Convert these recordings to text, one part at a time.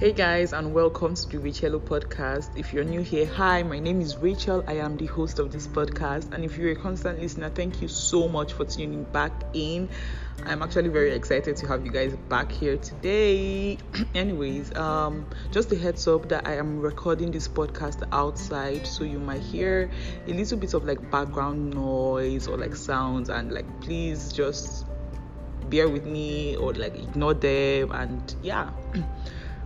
Hey guys, and welcome to the Rachel podcast. If you're new here, hi, my name is Rachel. I am the host of this podcast. And if you're a constant listener, thank you so much for tuning back in. I'm actually very excited to have you guys back here today. Anyways, um, just a heads up that I am recording this podcast outside, so you might hear a little bit of like background noise or like sounds, and like please just bear with me or like ignore them and yeah.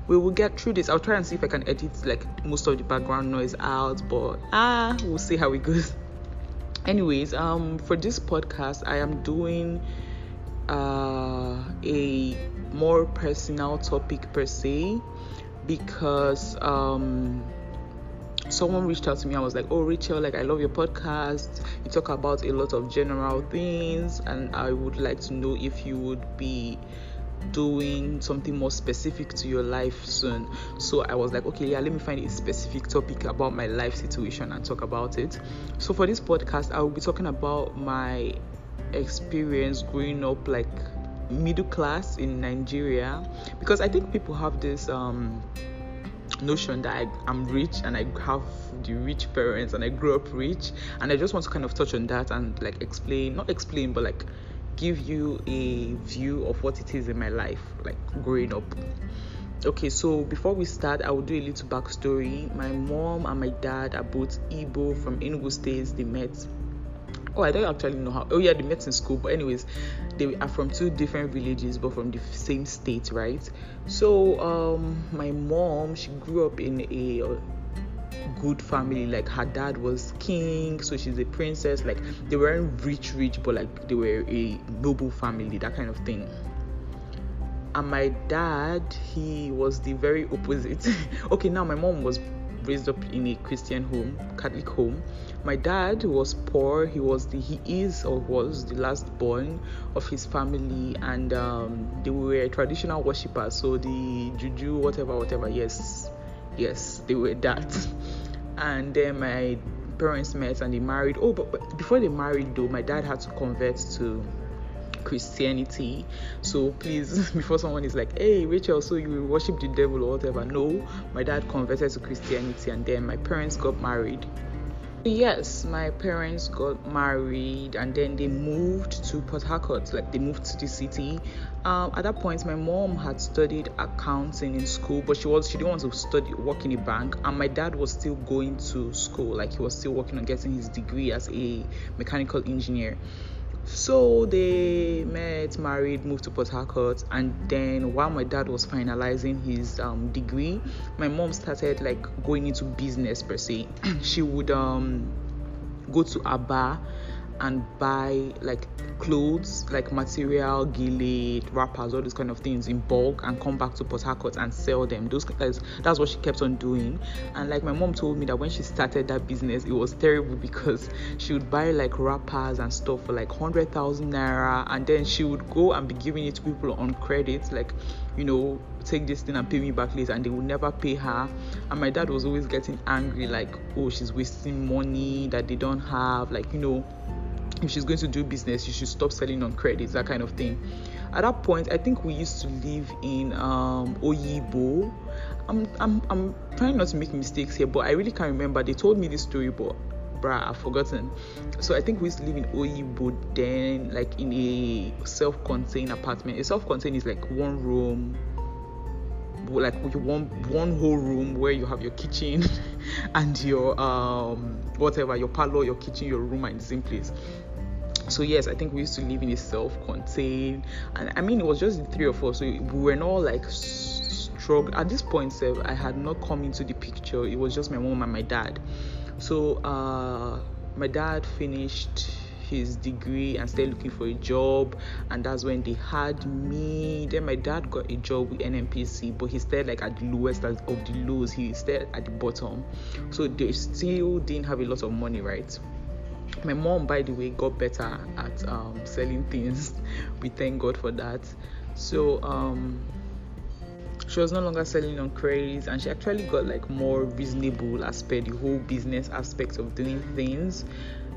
we will get through this. I'll try and see if I can edit like most of the background noise out, but ah, we'll see how it goes. Anyways, um, for this podcast, I am doing uh, a more personal topic per se because um someone reached out to me. I was like, "Oh, Rachel, like I love your podcast. You talk about a lot of general things, and I would like to know if you would be doing something more specific to your life soon. So I was like, okay, yeah, let me find a specific topic about my life situation and talk about it. So for this podcast, I will be talking about my experience growing up like middle class in Nigeria because I think people have this um notion that I, am rich and I have the rich parents and I grew up rich and I just want to kind of touch on that and like explain not explain but like give you a view of what it is in my life, like growing up. Okay, so before we start, I will do a little backstory. My mom and my dad are both Igbo from Enugu States. They met. Oh, I don't actually know how. Oh, yeah, they met in school. But anyways, they are from two different villages, but from the same state, right? So, um, my mom, she grew up in a good family. Like her dad was king so she's a princess. Like they weren't rich rich but like they were a noble family that kind of thing. And my dad he was the very opposite. Okay now my mom was raised up in a christian home catholic home. My dad was poor. He was the he is or was the last born of his family and um, they were traditional worshippers so the juju whatever whatever yes yes they were that and then my parents met and they married oh but, but before they married though my dad had to convert to Christianity. So please, before someone is like, "Hey, Rachel, so you worship the devil or whatever," no, my dad converted to Christianity, and then my parents got married. Yes, my parents got married and then they moved to Port Harcourt, like they moved to the city. Um, at that point, my mom had studied accounting in school, but she was she didn't want to study work in a bank, and my dad was still going to school, like he was still working on getting his degree as a mechanical engineer. So they met, married, moved to Port Harcourt, and then while my dad was finalizing his um, degree, my mom started like going into business per se. she would um, go to Aba and buy like clothes, like material, gillet, wrappers, all these kind of things in bulk and come back to Port Harcourt and sell them. Those guys, that's what she kept on doing. And like my mom told me that when she started that business, it was terrible because she would buy like wrappers and stuff for like hundred thousand naira, and then she would go and be giving it to people on credit, like you know, take this thing and pay me back later, and they would never pay her. And my dad was always getting angry, like, oh, she's wasting money that they don't have, like you know if she's going to do business, she should stop selling on credit, that kind of thing. At that point, I think we used to live in um, Oyibo. I'm, I'm, I'm trying not to make mistakes here, but I really can't remember. They told me this story, but bruh, I've forgotten. So I think we used to live in Oyibo then, like in a self-contained apartment. A self-contained is like one room, like one one whole room where you have your kitchen and your um whatever your parlor your kitchen your room are in the same place so yes i think we used to live in a self-contained and i mean it was just the three of us so we were not like struggle at this point i had not come into the picture it was just my mom and my dad so uh my dad finished his degree and started looking for a job and that's when they had me. Then my dad got a job with nnpc but he stayed like at the lowest of the lows. He stayed at the bottom. So they still didn't have a lot of money right? My mom by the way got better at um, selling things. We thank god for that. So um, she was no longer selling on credit and she actually got like more reasonable as per the whole business aspect of doing things.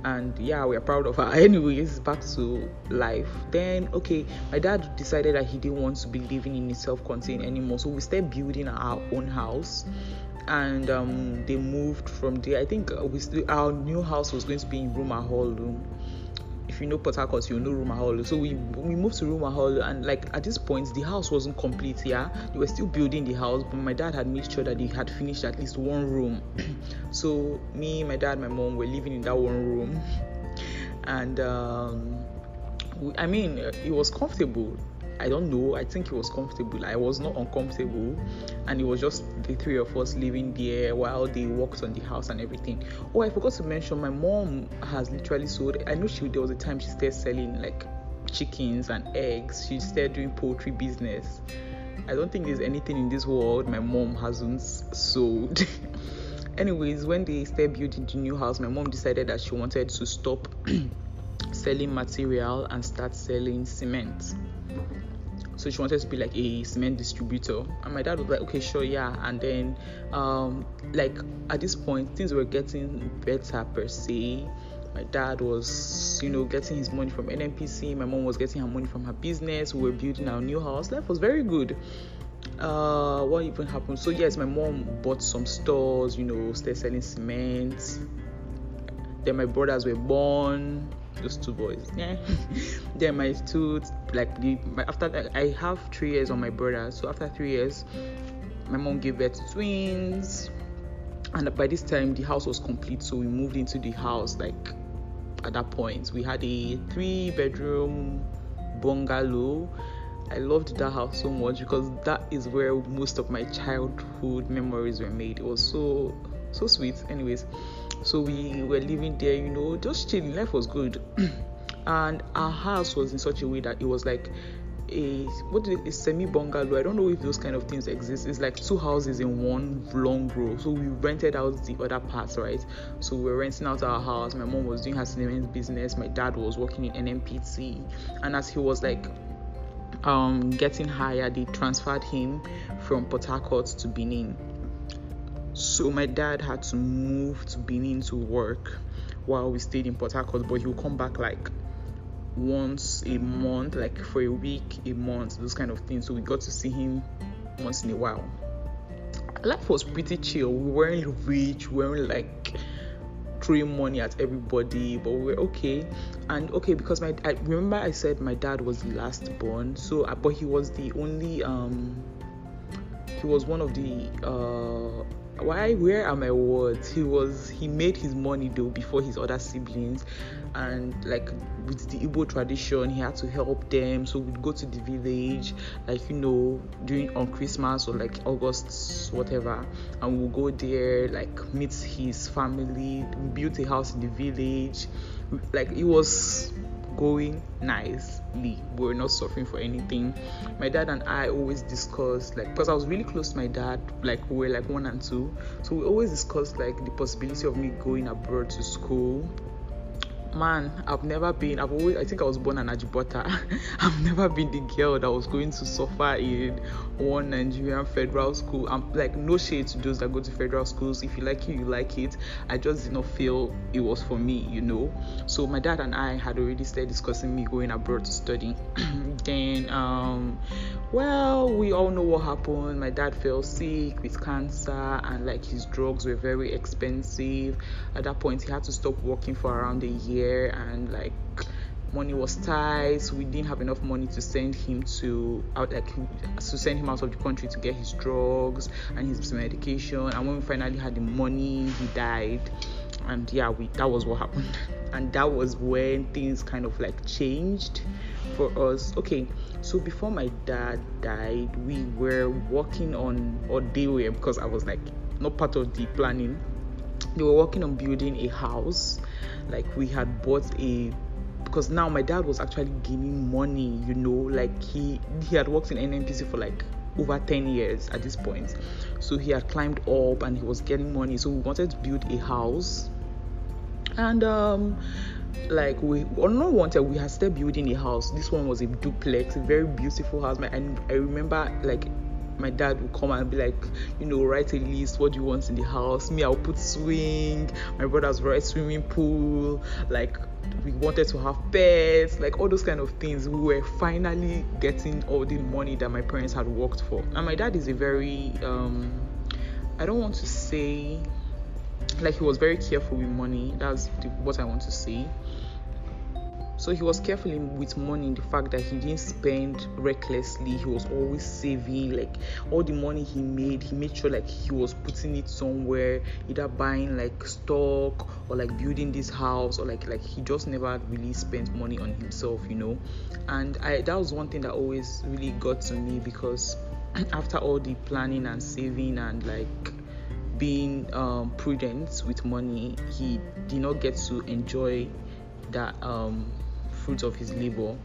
And yeah we're proud of her. Anyways back to life. Then okay my dad decided that he didn't want to be living in a self-contained anymore. So we started building our own house. And um, they moved from there. I think we our new house was going to be in Ruma Hall you know Port Harcourt, you know Ruma Hall. So we we moved to Ruma Hall, and like at this point, the house wasn't complete. Yeah, they were still building the house, but my dad had made sure that they had finished at least one room. so me, my dad, my mom were living in that one room, and um, I mean, it was comfortable. I don't know. I think it was comfortable. I was not uncomfortable, and it was just the three of us living there while they worked on the house and everything. Oh, I forgot to mention, my mom has literally sold. I know she there was a time she started selling like chickens and eggs. She started doing poultry business. I don't think there's anything in this world my mom hasn't sold. Anyways, when they started building the new house, my mom decided that she wanted to stop selling material and start selling cement so she wanted to be like a cement distributor. And my dad was like okay sure yeah. And then um like at this point things were getting better per se. My dad was you know getting his money from nnpc my mom was getting her money from her business. We were building our new house. Life was very good. Uh what even happened? So yes my mom bought some stores you know started selling cement. Then my brothers were born those two boys. Yeah. then my two like my, after I have three years on my brother. So after three years, my mom gave birth to twins, and by this time the house was complete. So we moved into the house. Like at that point, we had a three bedroom bungalow. I loved that house so much because that is where most of my childhood memories were made. It was so so sweet. Anyways, so we were living there, you know, just chilling. Life was good, and our house was in such a way that it was like a what is a semi bungalow. I don't know if those kind of things exist. It's like two houses in one long row. So we rented out the other parts, right? So we were renting out our house. My mom was doing her cement business. My dad was working in NNPC, and as he was like um, getting higher, they transferred him from Port Harcourt to Benin so my dad had to move to Benin to work while we stayed in Port Harcourt, but he would come back like once a month, like for a week, a month, those kind of things. So we got to see him once in a while. Life was pretty chill. We weren't rich, we weren't like throwing money at everybody, but we were okay. And okay, because my I remember I said my dad was the last born, so uh, but he was the only um he was one of the uh why where are my words? He was he made his money though before his other siblings and like with the Igbo tradition he had to help them. So we'd go to the village like you know during on Christmas or like August whatever and we'll go there like meet his family build a house in the village. Like it was going We were not suffering for anything. My dad and I always discussed like because I was really close to my dad, like we were like one and two. So we always discussed like the possibility of me going abroad to school man i've never been i've always i think i was born an ajibota. I've never been the girl that was going to suffer in one nigerian federal school. I'm like no shade to those that go to federal schools. If you like it you like it. I just did not feel it was for me you know? So my dad and i had already started discussing me going abroad to study. Then um well we all know what happened. My dad fell sick with cancer and like his drugs were very expensive. At that point he had to stop working for around a year and like money was tight. So we didn't have enough money to send him to out like to send him out of the country to get his drugs and his medication. And when we finally had the money he died. And yeah we that was what happened. And that was when things kind of like changed for us. Okay so before my dad died we were working on or they were because i was like not part of the planning. They were working on building a house like we had bought a because now my dad was actually gaining money you know like he he had worked in nnpc for like over 10 years at this point. So he had climbed up and he was getting money. So we wanted to build a house. And um like we or not wanted we had started building a house. This one was a duplex a very beautiful house. And i remember like my dad would come and be like, you know, write a list. What do you want in the house? Me, I'll put swing. My brothers write swimming pool. Like we wanted to have pets, like all those kind of things. We were finally getting all the money that my parents had worked for. And my dad is a very, um, I don't want to say, like he was very careful with money. That's the, what I want to say so he was careful with money, the fact that he didn't spend recklessly. He was always saving, like all the money he made, he made sure like he was putting it somewhere, either buying like stock or like building this house or like like he just never really spent money on himself, you know. And I that was one thing that always really got to me because after all the planning and saving and like being um, prudent with money, he did not get to enjoy that um fruits of his labor.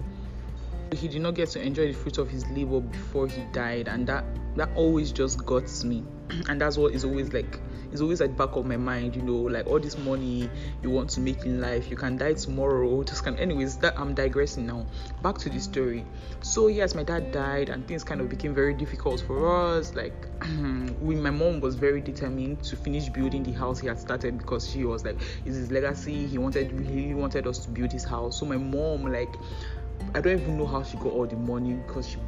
He did not get to enjoy the fruits of his labor before he died, and that that always just got me. and that's what is always like it's always at the back of my mind, you know, like all this money you want to make in life, you can die tomorrow. Just can anyways, that I'm digressing now. Back to the story. So yes, my dad died and things kind of became very difficult for us. Like we my mom was very determined to finish building the house he had started because she was like, it's his legacy. He wanted he really wanted us to build his house. So my mom like I don't even know how she got all the money because she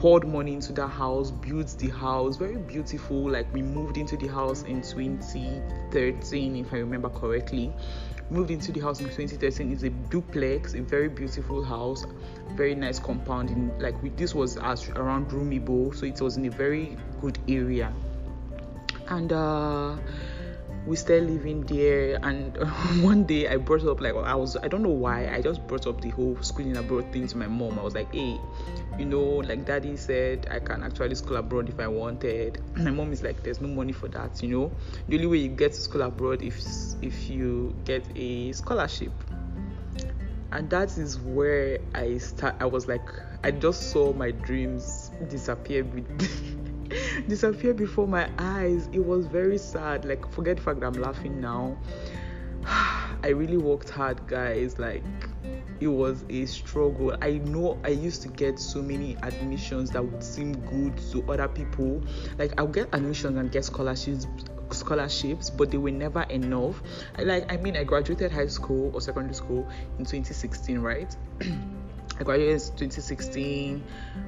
poured money into that house, built the house, very beautiful. Like we moved into the house in 2013, if I remember correctly. Moved into the house in 2013. It's a duplex, a very beautiful house, very nice compound. In like we, this was as around Rumibo, so it was in a very good area. And uh we started living there and one day i brought up like i was i don't know why i just brought up the whole schooling abroad thing to my mom. I was like hey you know like daddy said i can actually school abroad if i wanted. My mom is like there's no money for that you know? The only way you get to school abroad if if you get a scholarship. And that is where i start i was like i just saw my dreams disappear with disappear before my eyes. It was very sad. Like, forget the fact that I'm laughing now. I really worked hard, guys. Like, it was a struggle. I know I used to get so many admissions that would seem good to other people. Like, I'll get admissions and get scholarships scholarships but they were never enough like i mean i graduated high school or secondary school in 2016 right I graduated in 2016.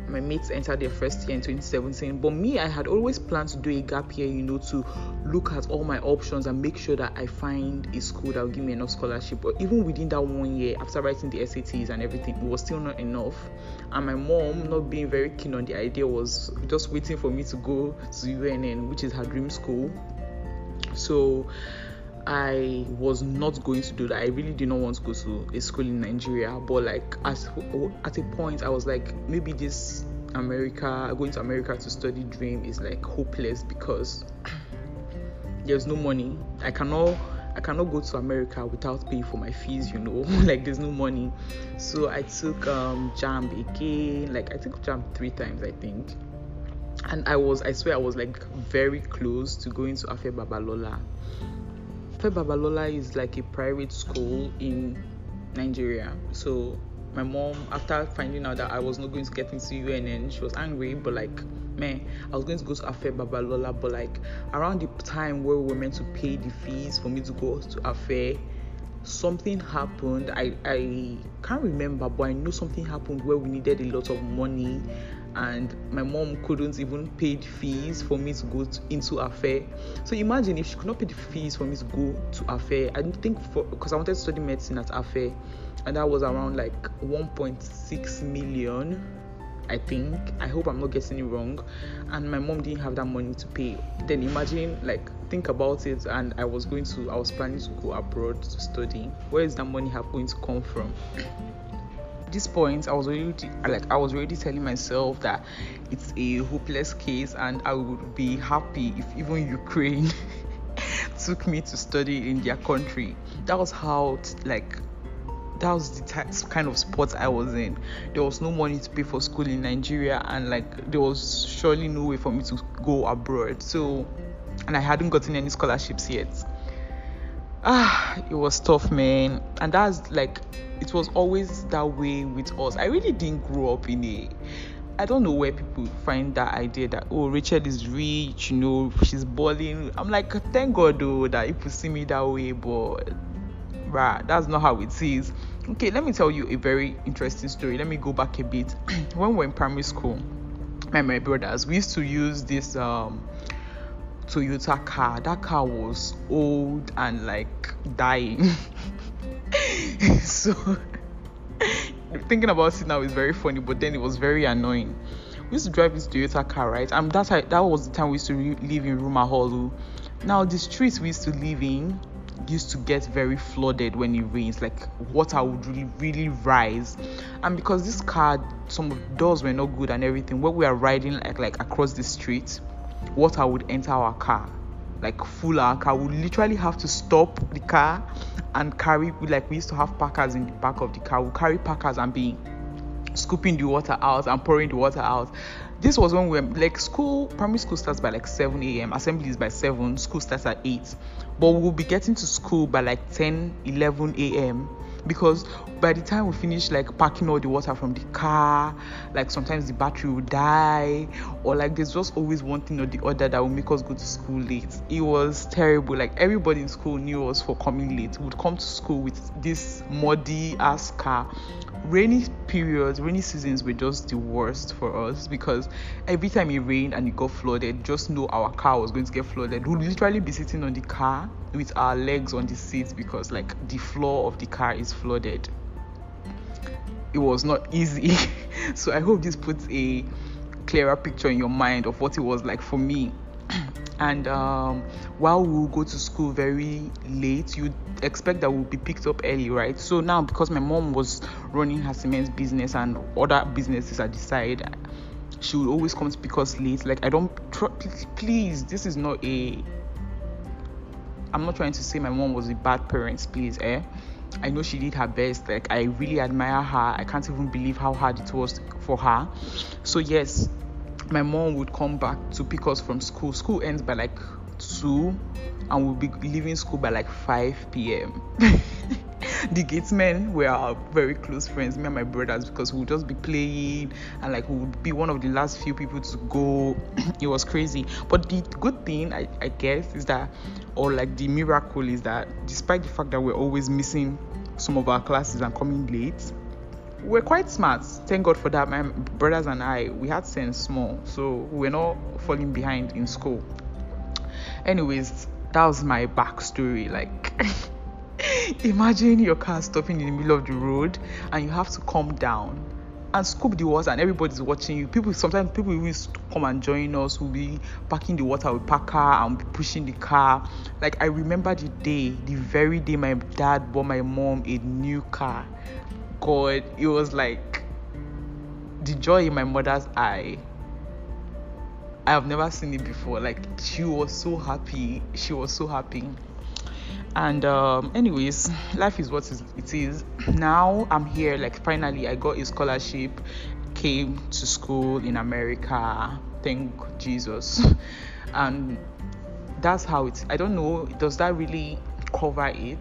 My mates entered their first year in 2017. But me, I had always planned to do a gap year, you know, to look at all my options and make sure that I find a school that will give me enough scholarship. But even within that one year, after writing the SATs and everything, it was still not enough. And my mom, not being very keen on the idea, was just waiting for me to go to UNN, which is her dream school. So I was not going to do that. I really did not want to go to a school in Nigeria, but like as at a point, I was like, maybe this America, going to America to study dream is like hopeless because there's no money. I cannot I cannot go to America without paying for my fees, you know. like there's no money. So I took um JAMB again. Like I took JAMB three times, I think. And I was I swear I was like very close to going to Afe Babalola Afe Babalola is like a private school in Nigeria. So my mom, after finding out that I was not going to get into UNN, she was angry, but like, man, I was going to go to Afe Babalola, but like around the time where we were meant to pay the fees for me to go to Afe, something happened. I I can't remember, but I know something happened where we needed a lot of money and my mom couldn't even pay the fees for me to go to, into Afe. So imagine if she could not pay the fees for me to go to Afe. I didn't think for because I wanted to study medicine at Afe, and that was around like 1.6 million. I think. I hope I'm not getting it wrong. And my mom didn't have that money to pay. Then imagine like think about it and I was going to I was planning to go abroad to study. Where is that money going to come from? This point i was already like i was already telling myself that it's a hopeless case and i would be happy if even ukraine took me to study in their country that was how like that was the type, kind of spot I was in. There was no money to pay for school in Nigeria, and like there was surely no way for me to go abroad. So, and I hadn't gotten any scholarships yet ah it was tough man and that's like it was always that way with us i really didn't grow up in a I don't know where people find that idea that oh Rachel is rich, you know, she's balling. I'm like, thank God though that people see me that way, but bruh, that's not how it is. Okay, let me tell you a very interesting story. Let me go back a bit. when we were in primary school, my my brothers, we used to use this um Toyota car. That car was old and like dying. so thinking about it now is very funny, but then it was very annoying. We used to drive this Toyota car, right? And that that was the time we used to re- live in Rumaholu. Now the streets we used to live in used to get very flooded when it rains like water would really really rise and because this car some doors were not good and everything when we are riding like like across the street water would enter our car. Like full our car. We literally have to stop the car and carry like we used to have packers in the back of the car. We carry packers and be scooping the water out and pouring the water out. This was when we were like school primary school starts by like 7 a.m assembly is by 7 school starts at 8 but we'll be getting to school by like 10 11 a.m because by the time we finish like packing all the water from the car like sometimes the battery will die or like there's just always one thing or the other that will make us go to school late. It was terrible. Like everybody in school knew us for coming late. We would come to school with this muddy ass car. Rainy periods rainy seasons were just the worst for us because every time it rained and it got flooded just know our car was going to get flooded. We'd literally be sitting on the car with our legs on the seats because like the floor of the car is flooded. It was not easy. So i hope this puts a clearer picture in your mind of what it was like for me. And um, while we go to school very late you expect that we'll be picked up early right? So now because my mom was running her cement business and other businesses at the side she would always come to pick us late. Like i don't tr- please this is not a i'm not trying to say my mom was a bad parent please eh I know she did her best. Like I really admire her. I can't even believe how hard it was for her. So yes, my mom would come back to pick us from school. School ends by like 2 and we'll be leaving school by like 5 p.m. the gatesmen were our very close friends, me and my brothers, because we would just be playing and like we would be one of the last few people to go. it was crazy. But the good thing, I, I guess, is that, or like the miracle is that despite the fact that we're always missing some of our classes and coming late, we're quite smart. Thank God for that. My brothers and I, we had sense small, so we're not falling behind in school. Anyways, that was my backstory. Like, imagine your car stopping in the middle of the road and you have to come down and scoop the water and everybody's watching you. People sometimes people will come and join us, we'll be packing the water with packer and be pushing the car. Like I remember the day, the very day my dad bought my mom a new car God, it was like the joy in my mother's eye. I have never seen it before. Like she was so happy. She was so happy. And um, anyways, life is what it is. Now I'm here. Like finally, I got a scholarship. Came to school in America. Thank Jesus. And that's how it. I don't know. Does that really cover it?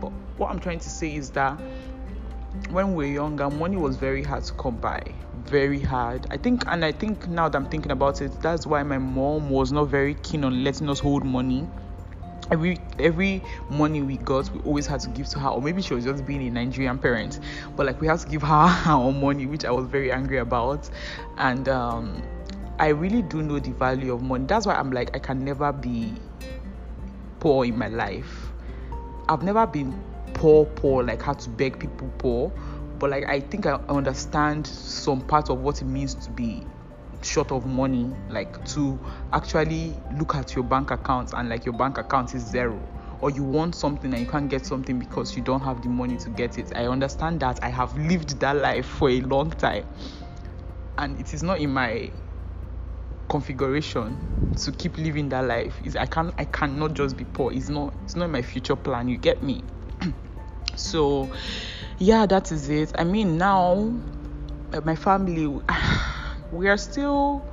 But what I'm trying to say is that when we were younger, money was very hard to come by. Very hard. I think, and I think now that I'm thinking about it, that's why my mom was not very keen on letting us hold money. Every every money we got, we always had to give to her, or maybe she was just being a Nigerian parent, but like we had to give her our money, which I was very angry about. And um, I really do know the value of money. That's why I'm like I can never be poor in my life. I've never been poor poor like how to beg people poor but like i think i understand some part of what it means to be short of money like to actually look at your bank account and like your bank account is zero or you want something and you can't get something because you don't have the money to get it. I understand that. I have lived that life for a long time. And it is not in my configuration to keep living that life. Is i can i cannot just be poor. It's not it's not my future plan. You get me? So yeah that is it. I mean now uh, my family we are still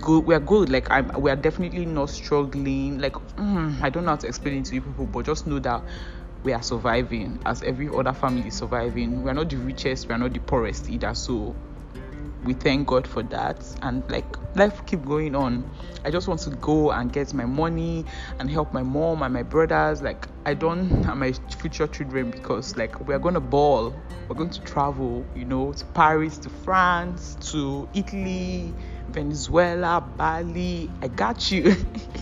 good we are good like i'm we are definitely not struggling like mm, i don't know how to explain it to you people but just know that we are surviving as every other family is surviving. We are not the richest we are not the poorest either so we thank God for that and like life keep going on. I just want to go and get my money and help my mom and my brothers. Like I don't have my future children because like we're gonna ball. We're going to travel, you know, to Paris, to France, to Italy, Venezuela, Bali. I got you.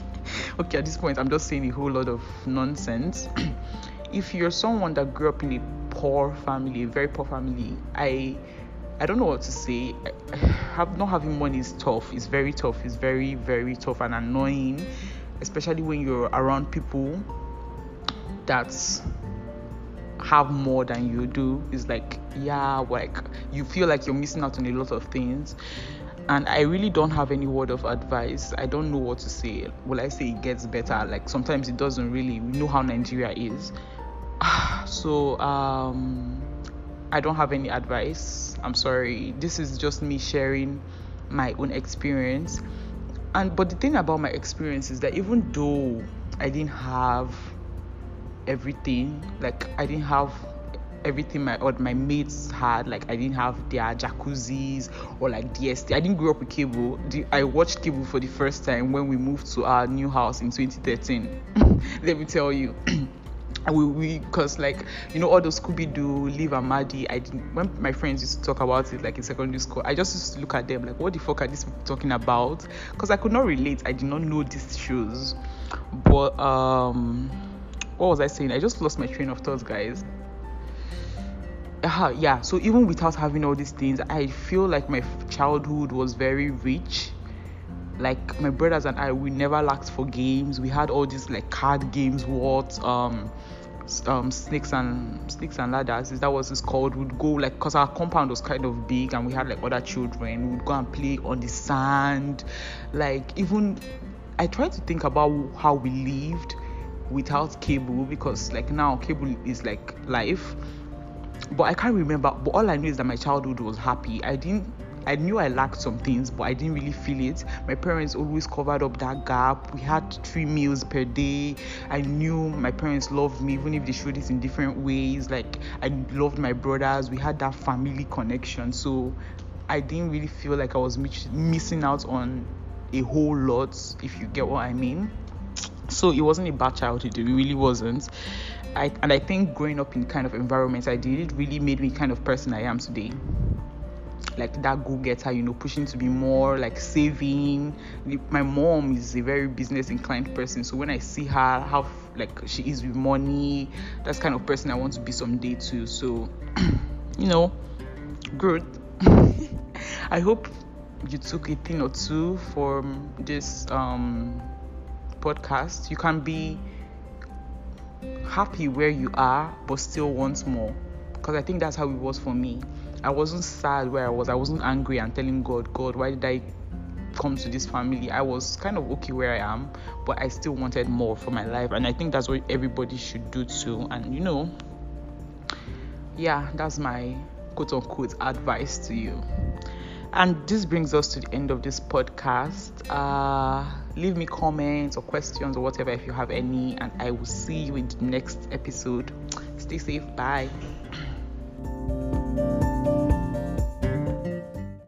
okay, at this point I'm just saying a whole lot of nonsense. if you're someone that grew up in a poor family, a very poor family, I I don't know what to say. Have not having money is tough. It's very tough. It's very very tough and annoying, especially when you're around people that have more than you do. It's like yeah, like you feel like you're missing out on a lot of things. And I really don't have any word of advice. I don't know what to say. Will I say it gets better? Like sometimes it doesn't really. We know how Nigeria is. So um I don't have any advice. I'm sorry. This is just me sharing my own experience. And but the thing about my experience is that even though I didn't have everything, like I didn't have everything my or my mates had like i didn't have their jacuzzis or like dst i didn't grow up with cable i watched cable for the first time when we moved to our new house in 2013 let me tell you we we because like you know all those Scooby Doo, Liv and Maddie. I didn't when my friends used to talk about it like in secondary school. I just used to look at them like, what the fuck are these people talking about? Because I could not relate. I did not know these shows. But um, what was I saying? I just lost my train of thoughts, guys. Uh, yeah. So even without having all these things, I feel like my childhood was very rich like my brothers and I we never lacked for games. We had all these like card games what um um, snakes and snakes and ladders. Is that what it's called? Would go like because our compound was kind of big and we had like other children. We would go and play on the sand. Like even i try to think about how we lived without cable because like now cable is like life. But i can't remember but all i know is that my childhood was happy. I didn't I knew I lacked some things, but I didn't really feel it. My parents always covered up that gap. We had three meals per day. I knew my parents loved me, even if they showed it in different ways. Like, I loved my brothers. We had that family connection. So, I didn't really feel like I was missing out on a whole lot, if you get what I mean. So, it wasn't a bad childhood, it really wasn't. I, and I think growing up in kind of environments I did, it really made me kind of person I am today like that go-getter you know pushing to be more like saving. My mom is a very business inclined person so when i see her how like she is with money that's kind of person i want to be someday too. So you know good i hope you took a thing or two from this um podcast. You can be happy where you are but still want more because i think that's how it was for me I wasn't sad where I was. I wasn't angry and telling God, God, why did I come to this family? I was kind of okay where I am, but I still wanted more for my life. And I think that's what everybody should do too. And you know, yeah, that's my quote unquote advice to you. And this brings us to the end of this podcast. Uh, leave me comments or questions or whatever if you have any, and I will see you in the next episode. Stay safe. Bye.